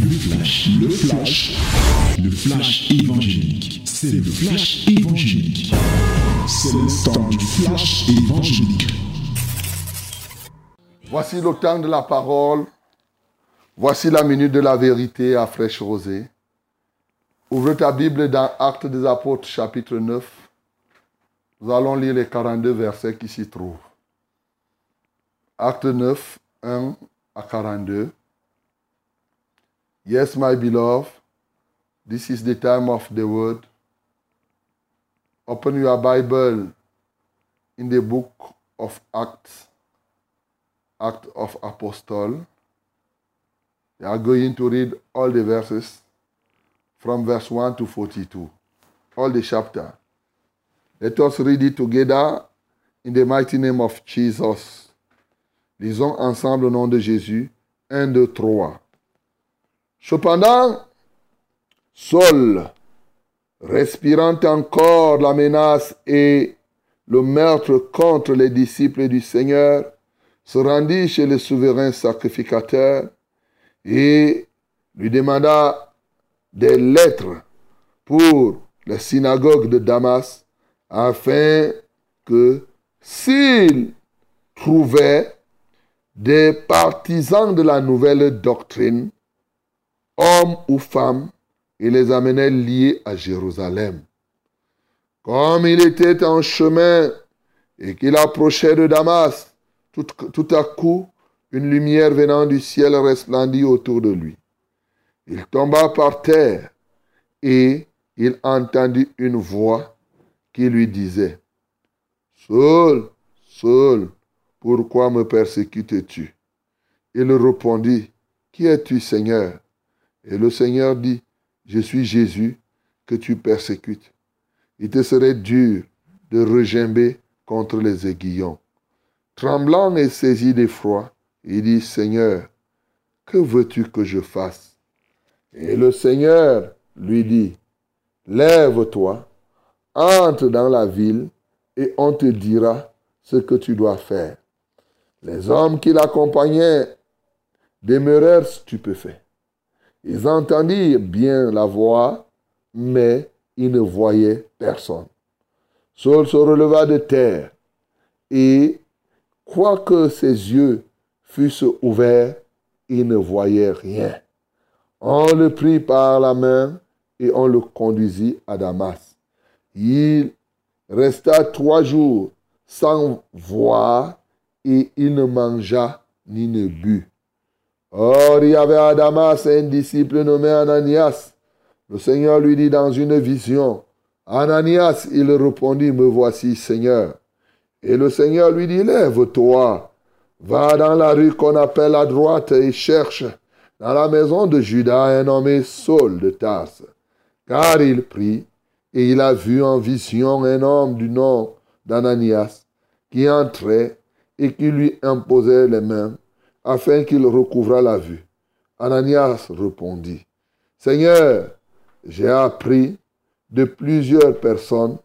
Le flash, le flash, le flash évangélique. C'est le flash évangélique. C'est le temps du flash évangélique. Voici le temps de la parole. Voici la minute de la vérité à fraîche rosée. Ouvre ta Bible dans Actes des Apôtres chapitre 9. Nous allons lire les 42 versets qui s'y trouvent. Acte 9, 1 à 42. Yes, my beloved, this is the time of the word. Open your Bible in the book of Acts, Act of Apostle. We are going to read all the verses from verse 1 to 42, all the chapter. Let us read it together in the mighty name of Jesus. Lisons ensemble au nom de Jésus. 1, 2, 3. Cependant, Saul, respirant encore la menace et le meurtre contre les disciples du Seigneur, se rendit chez le souverain sacrificateur et lui demanda des lettres pour la synagogue de Damas, afin que s'il trouvait des partisans de la nouvelle doctrine, hommes ou femmes, il les amenait liés à Jérusalem. Comme il était en chemin et qu'il approchait de Damas, tout, tout, à coup, une lumière venant du ciel resplendit autour de lui. Il tomba par terre et il entendit une voix qui lui disait, Saul, Saul, pourquoi me persécutes-tu? Il répondit, Qui es-tu, Seigneur? Et le Seigneur dit, je suis Jésus que tu persécutes. Il te serait dur de regimber contre les aiguillons. Tremblant et saisi d'effroi, il dit, Seigneur, que veux-tu que je fasse? Et le Seigneur lui dit, Lève-toi, entre dans la ville, et on te dira ce que tu dois faire. Les hommes qui l'accompagnaient demeurèrent stupéfaits. Ils entendirent bien la voix, mais ils ne voyaient personne. Saul se releva de terre, et quoique ses yeux fussent ouverts, il ne voyait rien. On le prit par la main et on le conduisit à Damas. Il resta trois jours sans voir et il ne mangea ni ne but. Or, il y avait à Damas un disciple nommé Ananias. Le Seigneur lui dit dans une vision, Ananias, il répondit, me voici Seigneur. Et le Seigneur lui dit, lève-toi, va dans la rue qu'on appelle à droite et cherche dans la maison de Judas un nommé Saul de Tarse. Car il prit et il a vu en vision un homme du nom d'Ananias qui entrait et qui lui imposait les mains afin qu'il recouvrât la vue. Ananias répondit, Seigneur, j'ai appris de plusieurs personnes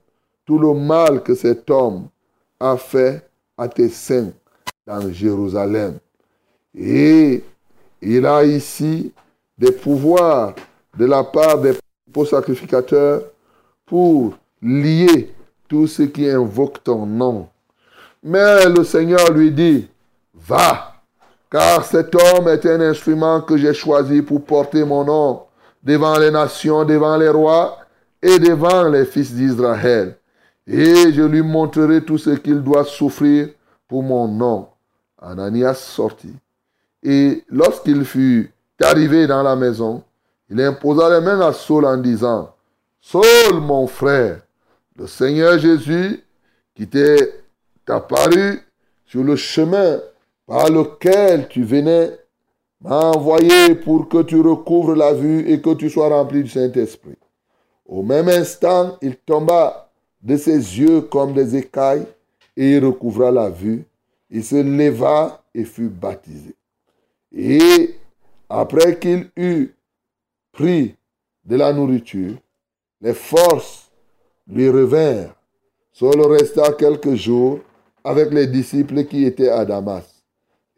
tout le mal que cet homme a fait à tes saints dans Jérusalem. Et il a ici des pouvoirs de la part des sacrificateurs pour lier tous ceux qui invoquent ton nom. Mais le Seigneur lui dit, va, car cet homme est un instrument que j'ai choisi pour porter mon nom devant les nations, devant les rois et devant les fils d'Israël. Et je lui montrerai tout ce qu'il doit souffrir pour mon nom. Ananias sortit. Et lorsqu'il fut arrivé dans la maison, il imposa les mains à Saul en disant, Saul, mon frère, le Seigneur Jésus, qui t'est apparu sur le chemin par lequel tu venais m'a envoyé pour que tu recouvres la vue et que tu sois rempli du Saint-Esprit. Au même instant, il tomba de ses yeux comme des écailles et il recouvra la vue. Il se leva et fut baptisé. Et après qu'il eut pris de la nourriture, les forces lui revinrent. Saul resta quelques jours avec les disciples qui étaient à Damas.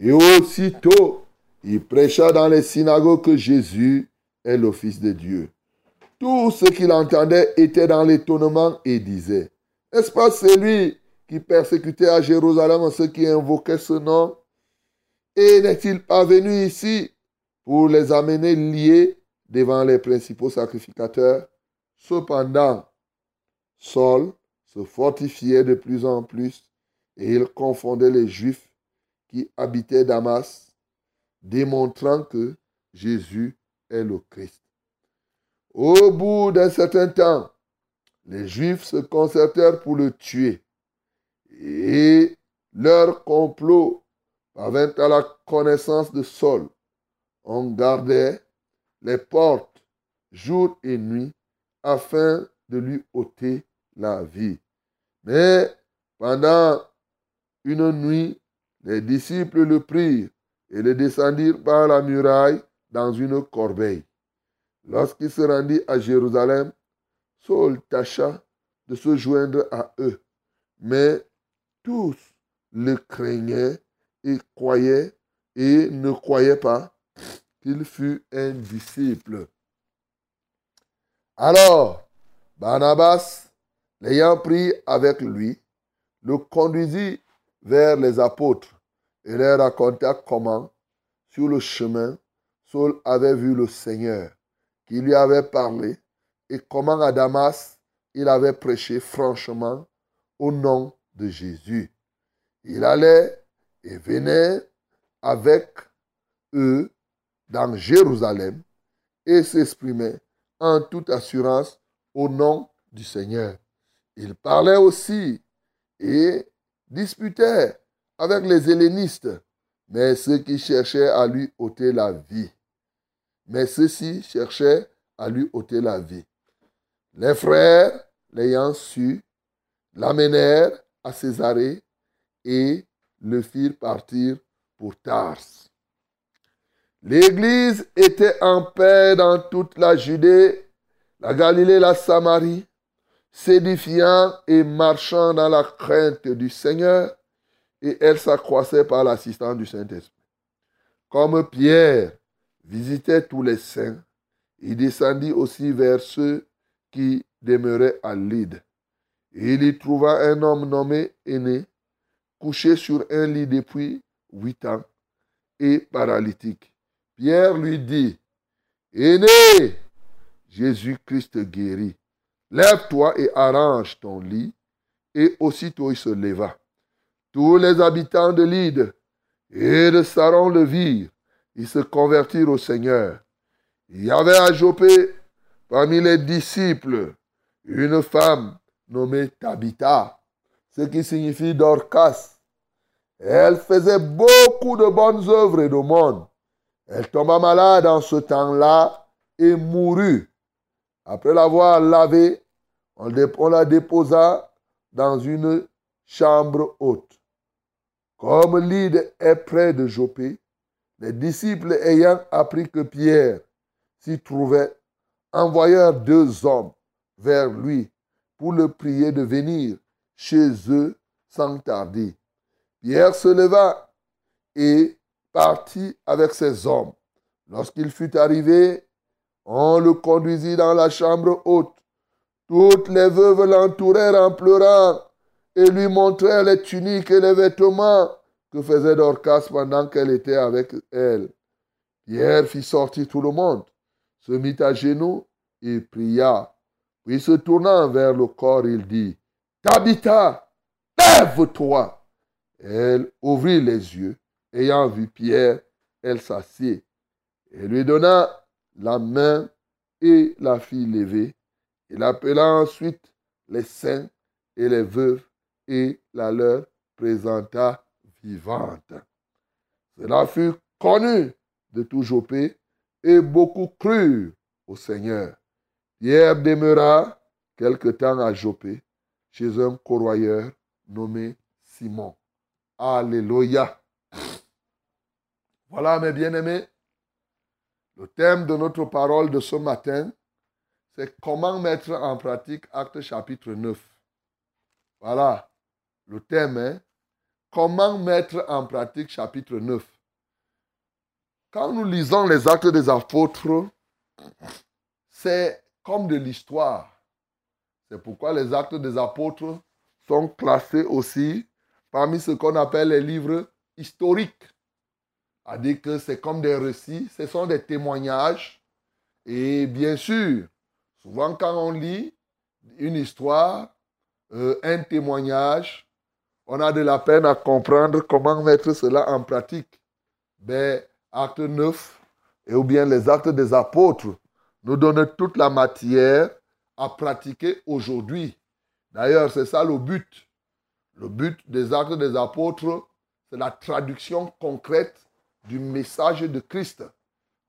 Et aussitôt, Il prêcha dans les synagogues que Jésus est le Fils de Dieu. Tous ceux qui l'entendaient étaient dans l'étonnement et disaient, Est-ce pas celui qui persécutait à Jérusalem ceux qui invoquaient ce nom? Et n'est-il pas venu ici pour les amener liés devant les principaux sacrificateurs Cependant, Saul se fortifiait de plus en plus et il confondait les Juifs qui habitaient Damas, démontrant que Jésus est le Christ. Au bout d'un certain temps, les Juifs se concertèrent pour le tuer. Et leur complot parvint à la connaissance de Saul. On gardait les portes jour et nuit afin de lui ôter la vie. Mais pendant une nuit, les disciples le prirent et le descendirent par la muraille dans une corbeille. Lorsqu'il se rendit à Jérusalem, Saul tâcha de se joindre à eux, mais tous le craignaient et croyaient et ne croyaient pas qu'il fût un disciple. Alors, Barnabas, l'ayant pris avec lui, le conduisit vers les apôtres et leur raconta comment, sur le chemin, Saul avait vu le Seigneur qui lui avait parlé et comment à Damas il avait prêché franchement au nom de Jésus. Il allait et venait avec eux dans Jérusalem et s'exprimait en toute assurance au nom du Seigneur. Il parlait aussi et disputait avec les hellénistes, mais ceux qui cherchaient à lui ôter la vie mais ceux-ci cherchaient à lui ôter la vie. Les frères, l'ayant su, l'amenèrent à Césarée et le firent partir pour Tars. L'Église était en paix dans toute la Judée, la Galilée, la Samarie, s'édifiant et marchant dans la crainte du Seigneur, et elle s'accroissait par l'assistance du Saint-Esprit. Comme Pierre visitait tous les saints. Il descendit aussi vers ceux qui demeuraient à Lydde. il y trouva un homme nommé Aîné, couché sur un lit depuis huit ans et paralytique. Pierre lui dit, Aîné, Jésus-Christ guérit. Lève-toi et arrange ton lit. Et aussitôt il se leva. Tous les habitants de Lydde et de Saron le virent ils se convertirent au Seigneur. Il y avait à Jopé, parmi les disciples, une femme nommée Tabitha, ce qui signifie Dorcas. Elle faisait beaucoup de bonnes œuvres et de monde. Elle tomba malade en ce temps-là et mourut. Après l'avoir lavée, on la déposa dans une chambre haute. Comme l'île est près de Jopé, les disciples ayant appris que Pierre s'y trouvait, envoyèrent deux hommes vers lui pour le prier de venir chez eux sans tarder. Pierre se leva et partit avec ses hommes. Lorsqu'il fut arrivé, on le conduisit dans la chambre haute. Toutes les veuves l'entourèrent en pleurant et lui montrèrent les tuniques et les vêtements que faisait Dorcas pendant qu'elle était avec elle. Pierre fit sortir tout le monde, se mit à genoux et pria. Puis se tournant vers le corps, il dit, Tabitha, lève-toi. Elle ouvrit les yeux. Ayant vu Pierre, elle s'assit et lui donna la main et la fit lever. Il appela ensuite les saints et les veuves et la leur présenta vivante. Cela fut connu de tout Jopé et beaucoup crurent au Seigneur. Pierre demeura quelque temps à Jopé chez un corroyeur nommé Simon. Alléluia. Voilà mes bien-aimés, le thème de notre parole de ce matin, c'est comment mettre en pratique Acte chapitre 9. Voilà le thème, hein? Comment mettre en pratique chapitre 9 quand nous lisons les actes des apôtres, c'est comme de l'histoire. C'est pourquoi les actes des apôtres sont classés aussi parmi ce qu'on appelle les livres historiques. À dire que c'est comme des récits, ce sont des témoignages. Et bien sûr, souvent quand on lit une histoire, euh, un témoignage, on a de la peine à comprendre comment mettre cela en pratique. Ben, acte 9, et ou bien les actes des apôtres, nous donnent toute la matière à pratiquer aujourd'hui. D'ailleurs, c'est ça le but. Le but des actes des apôtres, c'est la traduction concrète du message de Christ.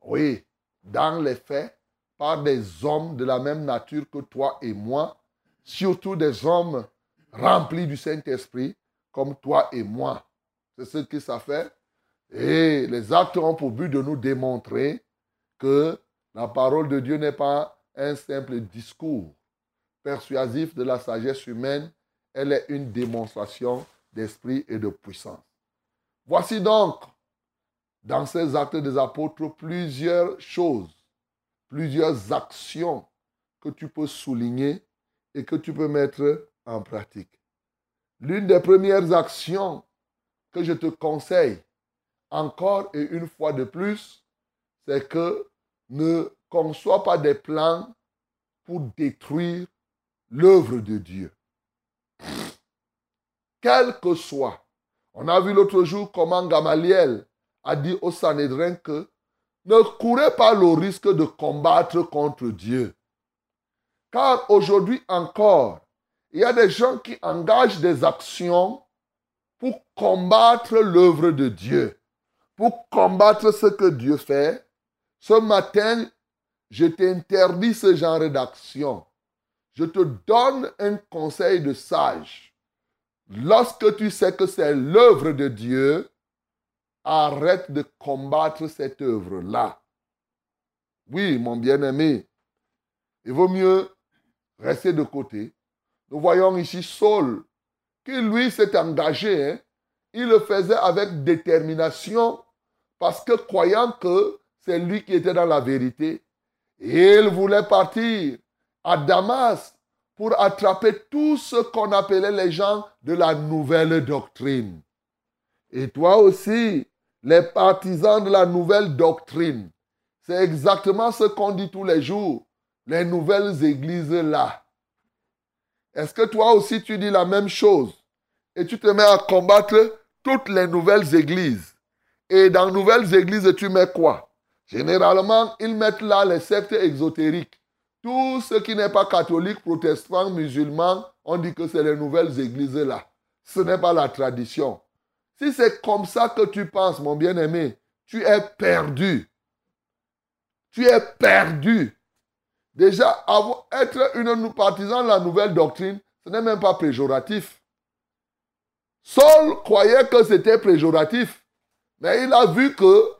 Oui, dans les faits, par des hommes de la même nature que toi et moi, surtout des hommes remplis du Saint-Esprit, comme toi et moi. C'est ce que ça fait. Et les actes ont pour but de nous démontrer que la parole de Dieu n'est pas un simple discours persuasif de la sagesse humaine, elle est une démonstration d'esprit et de puissance. Voici donc, dans ces actes des apôtres, plusieurs choses, plusieurs actions que tu peux souligner et que tu peux mettre en pratique. L'une des premières actions que je te conseille, encore et une fois de plus, c'est que ne conçois pas des plans pour détruire l'œuvre de Dieu. Quel que soit. On a vu l'autre jour comment Gamaliel a dit au Sanhédrin que ne courez pas le risque de combattre contre Dieu. Car aujourd'hui encore, il y a des gens qui engagent des actions pour combattre l'œuvre de Dieu, pour combattre ce que Dieu fait. Ce matin, je t'interdis ce genre d'action. Je te donne un conseil de sage. Lorsque tu sais que c'est l'œuvre de Dieu, arrête de combattre cette œuvre-là. Oui, mon bien-aimé, il vaut mieux rester de côté. Nous voyons ici Saul, qui lui s'est engagé. Hein. Il le faisait avec détermination parce que croyant que c'est lui qui était dans la vérité, il voulait partir à Damas pour attraper tout ce qu'on appelait les gens de la nouvelle doctrine. Et toi aussi, les partisans de la nouvelle doctrine, c'est exactement ce qu'on dit tous les jours. Les nouvelles églises là. Est-ce que toi aussi tu dis la même chose? Et tu te mets à combattre toutes les nouvelles églises Et dans nouvelles églises, tu mets quoi? Généralement, ils mettent là les sectes exotériques. Tout ce qui n'est pas catholique, protestant, musulman, on dit que c'est les nouvelles églises là. Ce n'est pas la tradition. Si c'est comme ça que tu penses, mon bien-aimé, tu es perdu. Tu es perdu. Déjà, être une partisan de la nouvelle doctrine, ce n'est même pas péjoratif. Saul croyait que c'était péjoratif. Mais il a vu que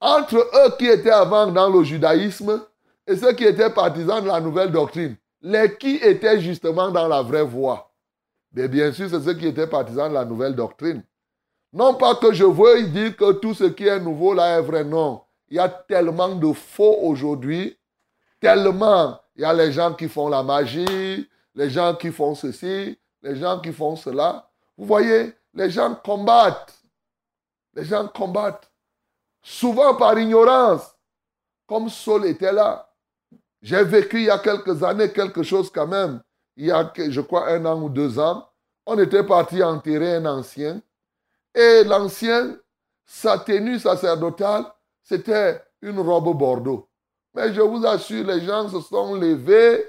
entre eux qui étaient avant dans le judaïsme et ceux qui étaient partisans de la nouvelle doctrine, les qui étaient justement dans la vraie voie. Mais bien sûr, c'est ceux qui étaient partisans de la nouvelle doctrine. Non pas que je veuille dire que tout ce qui est nouveau là est vrai, non. Il y a tellement de faux aujourd'hui, tellement. Il y a les gens qui font la magie, les gens qui font ceci, les gens qui font cela. Vous voyez, les gens combattent. Les gens combattent souvent par ignorance, comme Saul était là. J'ai vécu il y a quelques années quelque chose quand même, il y a, je crois, un an ou deux ans. On était parti enterrer un ancien. Et l'ancien, sa tenue sacerdotale, c'était une robe bordeaux. Mais je vous assure, les gens se sont levés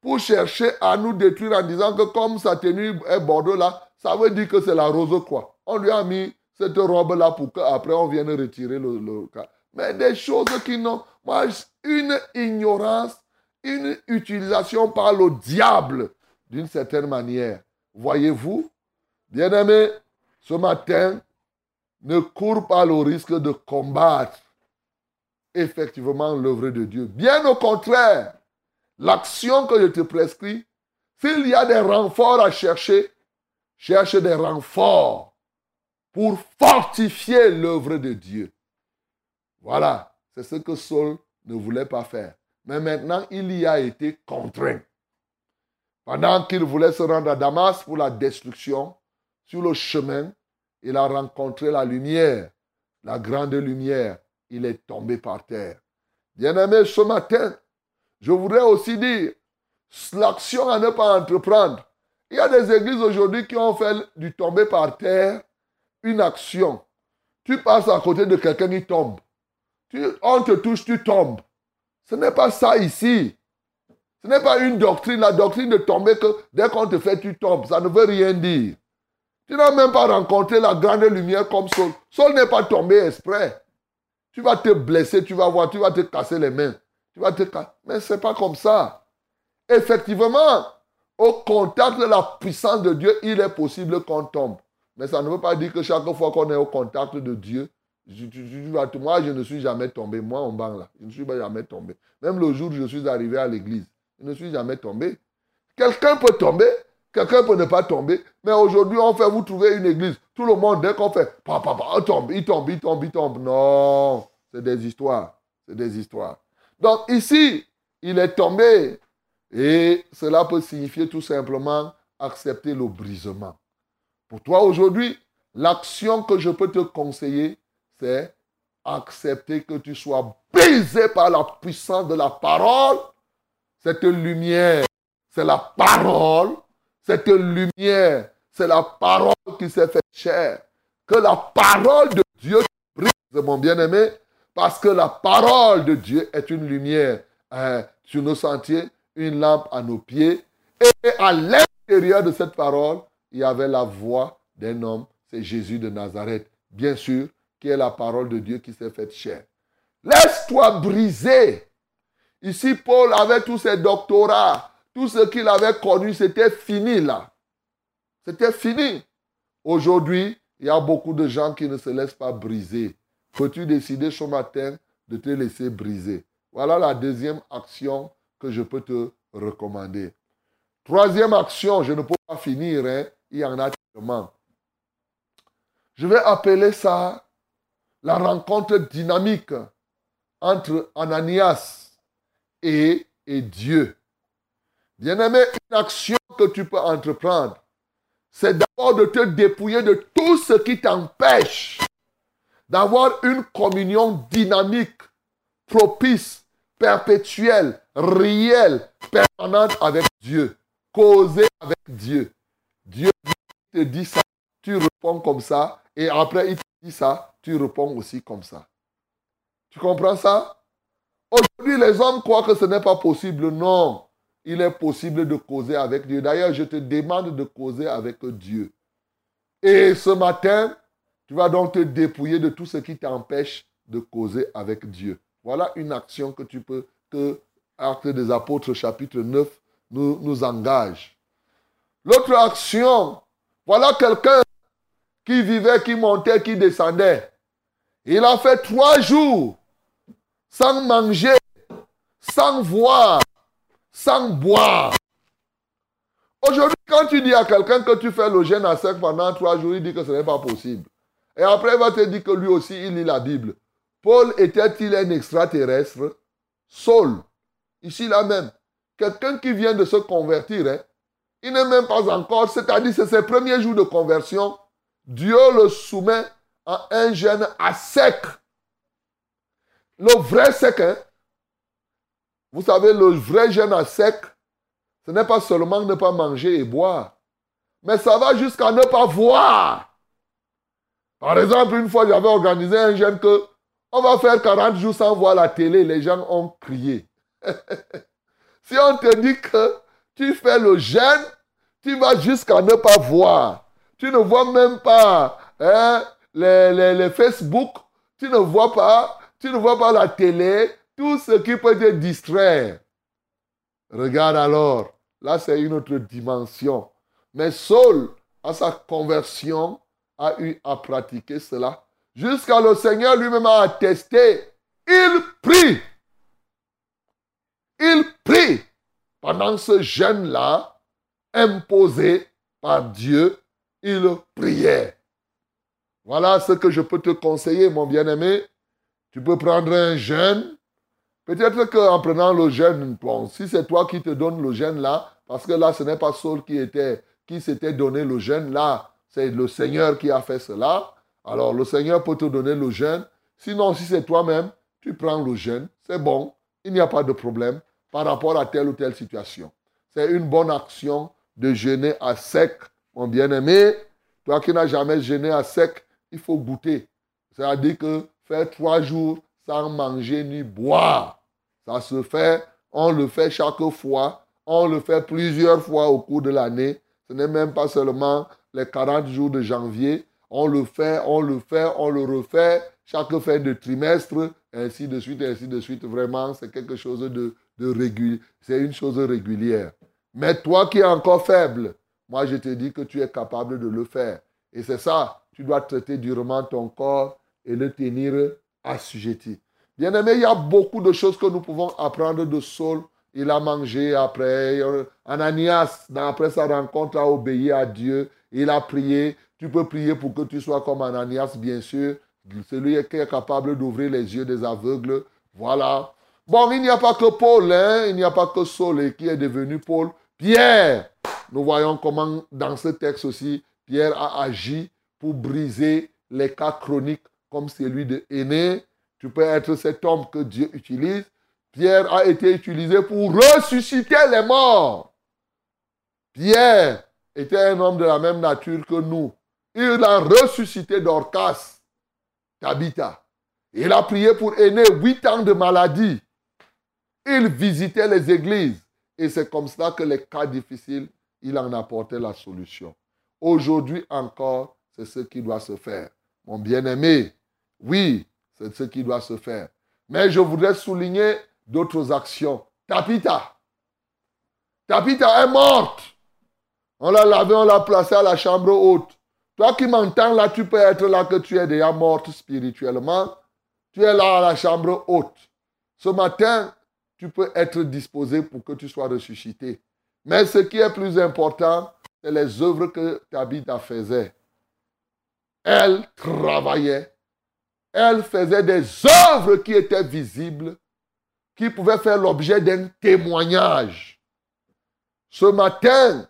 pour chercher à nous détruire en disant que comme sa tenue est bordeaux là, ça veut dire que c'est la rose quoi. On lui a mis cette robe-là pour qu'après on vienne retirer le, cas. Mais des choses qui n'ont. Moi, une ignorance, une utilisation par le diable d'une certaine manière. Voyez-vous, bien-aimé, ce matin, ne cours pas le risque de combattre effectivement l'œuvre de Dieu. Bien au contraire, l'action que je te prescris, s'il y a des renforts à chercher, cherche des renforts pour fortifier l'œuvre de Dieu. Voilà, c'est ce que Saul ne voulait pas faire. Mais maintenant, il y a été contraint. Pendant qu'il voulait se rendre à Damas pour la destruction, sur le chemin, il a rencontré la lumière, la grande lumière. Il est tombé par terre. Bien-aimé, ce matin, je voudrais aussi dire, l'action à ne pas entreprendre. Il y a des églises aujourd'hui qui ont fait du tomber par terre une action. Tu passes à côté de quelqu'un qui tombe. On te touche, tu tombes. Ce n'est pas ça ici. Ce n'est pas une doctrine, la doctrine de tomber que dès qu'on te fait, tu tombes. Ça ne veut rien dire. Tu n'as même pas rencontré la grande lumière comme Saul. Saul n'est pas tombé exprès. Tu vas te blesser, tu vas voir, tu vas te casser les mains. Tu vas te Mais ce n'est pas comme ça. Effectivement, au contact de la puissance de Dieu, il est possible qu'on tombe. Mais ça ne veut pas dire que chaque fois qu'on est au contact de Dieu, moi, je ne suis jamais tombé. Moi, en banc là, je ne suis jamais tombé. Même le jour où je suis arrivé à l'église, je ne suis jamais tombé. Quelqu'un peut tomber, quelqu'un peut ne pas tomber. Mais aujourd'hui, on fait, vous trouver une église. Tout le monde, dès qu'on fait, papa, papa, il tombe, il tombe, il tombe, il tombe. Non, c'est des histoires. C'est des histoires. Donc ici, il est tombé. Et cela peut signifier tout simplement accepter le brisement. Pour toi aujourd'hui, l'action que je peux te conseiller, c'est accepter que tu sois brisé par la puissance de la parole. Cette lumière, c'est la parole. Cette lumière, c'est la parole qui s'est fait chair. Que la parole de Dieu brise, mon bien-aimé, parce que la parole de Dieu est une lumière hein, sur nos sentiers, une lampe à nos pieds. Et à l'intérieur de cette parole, il y avait la voix d'un homme, c'est Jésus de Nazareth. Bien sûr, qui est la parole de Dieu qui s'est faite chair. Laisse-toi briser. Ici, Paul avait tous ses doctorats, tout ce qu'il avait connu, c'était fini là. C'était fini. Aujourd'hui, il y a beaucoup de gens qui ne se laissent pas briser. Peux-tu décider ce matin de te laisser briser? Voilà la deuxième action que je peux te recommander. Troisième action, je ne peux pas finir, hein. il y en a tellement. Je vais appeler ça la rencontre dynamique entre Ananias et, et Dieu. Bien-aimé, une action que tu peux entreprendre, c'est d'abord de te dépouiller de tout ce qui t'empêche d'avoir une communion dynamique, propice, perpétuelle, réelle, permanente avec Dieu. Causer avec Dieu. Dieu te dit ça, tu réponds comme ça, et après il te dit ça, tu réponds aussi comme ça. Tu comprends ça? Aujourd'hui, les hommes croient que ce n'est pas possible. Non, il est possible de causer avec Dieu. D'ailleurs, je te demande de causer avec Dieu. Et ce matin, tu vas donc te dépouiller de tout ce qui t'empêche de causer avec Dieu. Voilà une action que tu peux, que Acte des Apôtres chapitre 9 nous, nous engage. L'autre action, voilà quelqu'un qui vivait, qui montait, qui descendait. Il a fait trois jours sans manger, sans voir, sans boire. Aujourd'hui, quand tu dis à quelqu'un que tu fais le jeûne à sec pendant trois jours, il dit que ce n'est pas possible. Et après, il va te dire que lui aussi, il lit la Bible. Paul était-il un extraterrestre? Saul, ici là même, quelqu'un qui vient de se convertir, hein, il n'est même pas encore, c'est-à-dire c'est ses premiers jours de conversion, Dieu le soumet à un jeûne à sec. Le vrai sec, hein? Vous savez, le vrai jeûne à sec, ce n'est pas seulement ne pas manger et boire, mais ça va jusqu'à ne pas voir. Par exemple, une fois, j'avais organisé un jeûne que on va faire 40 jours sans voir la télé. Les gens ont crié. si on te dit que tu fais le jeûne, tu vas jusqu'à ne pas voir. Tu ne vois même pas hein, les, Facebook, tu ne vois pas, tu ne vois pas la télé, tout ce qui peut te distraire. Regarde alors, là c'est une autre dimension. Mais Saul, à sa conversion, a eu à pratiquer cela. Jusqu'à le Seigneur lui-même a attesté. Il prie. Il prie pendant ce jeûne-là, imposé par Dieu, il priait. Voilà ce que je peux te conseiller, mon bien-aimé. Tu peux prendre un jeûne. Peut-être qu'en prenant le jeûne, bon, si c'est toi qui te donnes le jeûne là, parce que là, ce n'est pas Saul qui était, qui s'était donné le jeûne, là, c'est le Seigneur qui a fait cela. Alors, le Seigneur peut te donner le jeûne. Sinon, si c'est toi-même, tu prends le jeûne. C'est bon. Il n'y a pas de problème par rapport à telle ou telle situation. C'est une bonne action de jeûner à sec, mon bien-aimé. Toi qui n'as jamais jeûné à sec, il faut goûter. C'est-à-dire que faire trois jours sans manger ni boire, ça se fait, on le fait chaque fois, on le fait plusieurs fois au cours de l'année. Ce n'est même pas seulement les 40 jours de janvier. On le fait, on le fait, on le refait chaque fin de trimestre, ainsi de suite, ainsi de suite. Vraiment, c'est quelque chose de, de régulier. C'est une chose régulière. Mais toi qui es encore faible, moi je te dis que tu es capable de le faire. Et c'est ça, tu dois traiter durement ton corps et le tenir assujetti. Bien aimé, il y a beaucoup de choses que nous pouvons apprendre de Saul. Il a mangé après. Ananias, après sa rencontre, a obéi à Dieu. Il a prié. Tu peux prier pour que tu sois comme Ananias, bien sûr. Celui qui est capable d'ouvrir les yeux des aveugles. Voilà. Bon, il n'y a pas que Paul, hein? il n'y a pas que Saul qui est devenu Paul. Pierre, nous voyons comment dans ce texte aussi, Pierre a agi pour briser les cas chroniques comme celui de Aîné. Tu peux être cet homme que Dieu utilise. Pierre a été utilisé pour ressusciter les morts. Pierre était un homme de la même nature que nous. Il a ressuscité Dorcas, Tabitha. Il a prié pour Aîné huit ans de maladie. Il visitait les églises. Et c'est comme cela que les cas difficiles, il en apportait la solution. Aujourd'hui encore, c'est ce qui doit se faire. Mon bien-aimé, oui, c'est ce qui doit se faire. Mais je voudrais souligner d'autres actions. Tapita. Tapita est morte. On l'a lavée, on l'a placée à la chambre haute. Toi qui m'entends là, tu peux être là que tu es déjà morte spirituellement. Tu es là à la chambre haute. Ce matin, tu peux être disposé pour que tu sois ressuscité. Mais ce qui est plus important, c'est les œuvres que Tabitha faisait. Elle travaillait. Elle faisait des œuvres qui étaient visibles, qui pouvaient faire l'objet d'un témoignage. Ce matin,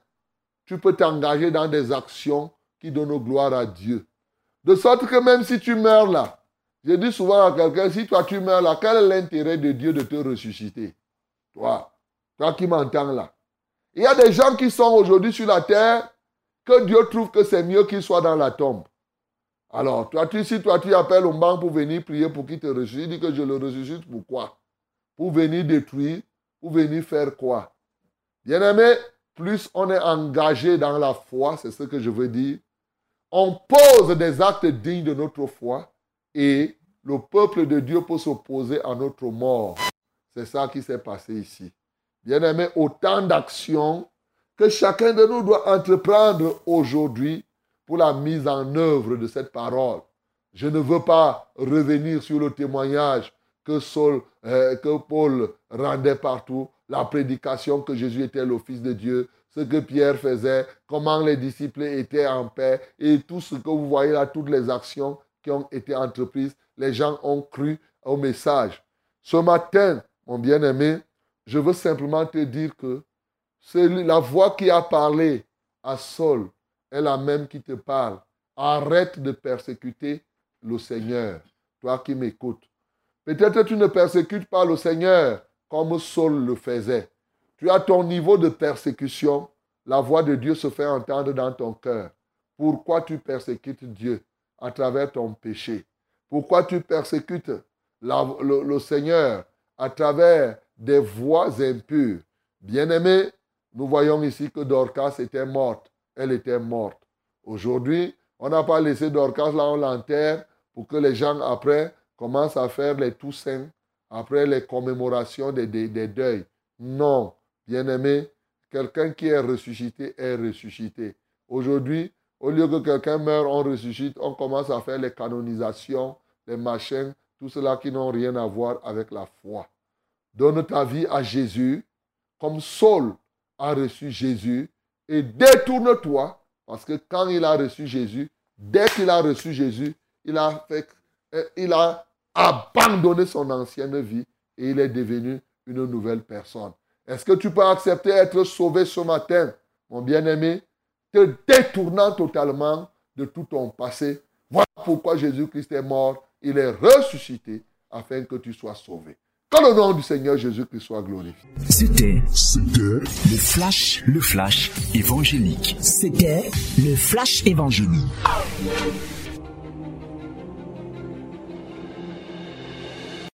tu peux t'engager dans des actions qui donnent gloire à Dieu. De sorte que même si tu meurs là, je dis souvent à quelqu'un, si toi tu meurs là, quel est l'intérêt de Dieu de te ressusciter? Toi, toi qui m'entends là. Il y a des gens qui sont aujourd'hui sur la terre que Dieu trouve que c'est mieux qu'ils soient dans la tombe. Alors, toi, tu, si toi tu appelles au banc pour venir prier pour qu'il te ressuscite, dis que je le ressuscite pourquoi Pour venir détruire, pour venir faire quoi? Bien-aimé, plus on est engagé dans la foi, c'est ce que je veux dire, on pose des actes dignes de notre foi et le peuple de Dieu peut s'opposer à notre mort. C'est ça qui s'est passé ici. Bien-aimé, autant d'actions que chacun de nous doit entreprendre aujourd'hui pour la mise en œuvre de cette parole. Je ne veux pas revenir sur le témoignage que, euh, que Paul rendait partout, la prédication que Jésus était le Fils de Dieu, ce que Pierre faisait, comment les disciples étaient en paix et tout ce que vous voyez là, toutes les actions qui ont été entreprises, les gens ont cru au message. Ce matin, mon bien-aimé, je veux simplement te dire que c'est la voix qui a parlé à Saul est la même qui te parle. Arrête de persécuter le Seigneur, toi qui m'écoutes. Peut-être tu ne persécutes pas le Seigneur comme Saul le faisait. Tu as ton niveau de persécution. La voix de Dieu se fait entendre dans ton cœur. Pourquoi tu persécutes Dieu à travers ton péché? Pourquoi tu persécutes le, Seigneur à travers des voix impures? Bien-aimé, nous voyons ici que Dorcas était morte. Elle était morte. Aujourd'hui, on n'a pas laissé Dorcas là, on l'enterre pour que les gens après commencent à faire les Toussaint, après les commémorations des, des deuils. Non, bien-aimé, quelqu'un qui est ressuscité est ressuscité. Aujourd'hui, au lieu que quelqu'un meure, on ressuscite, on commence à faire les canonisations, les machins, tout cela qui n'ont rien à voir avec la foi. Donne ta vie à Jésus, comme Saul a reçu Jésus, et détourne-toi, parce que quand il a reçu Jésus, dès qu'il a reçu Jésus, il a, fait, euh, il a abandonné son ancienne vie et il est devenu une nouvelle personne. Est-ce que tu peux accepter être sauvé ce matin, mon bien-aimé, te détournant totalement de tout ton passé Voilà pourquoi Jésus-Christ est mort, il est ressuscité afin que tu sois sauvé. Que le nom du Seigneur Jésus-Christ soit glorifié. C'était C'était le flash, le flash évangélique. C'était le flash évangélique. évangélique.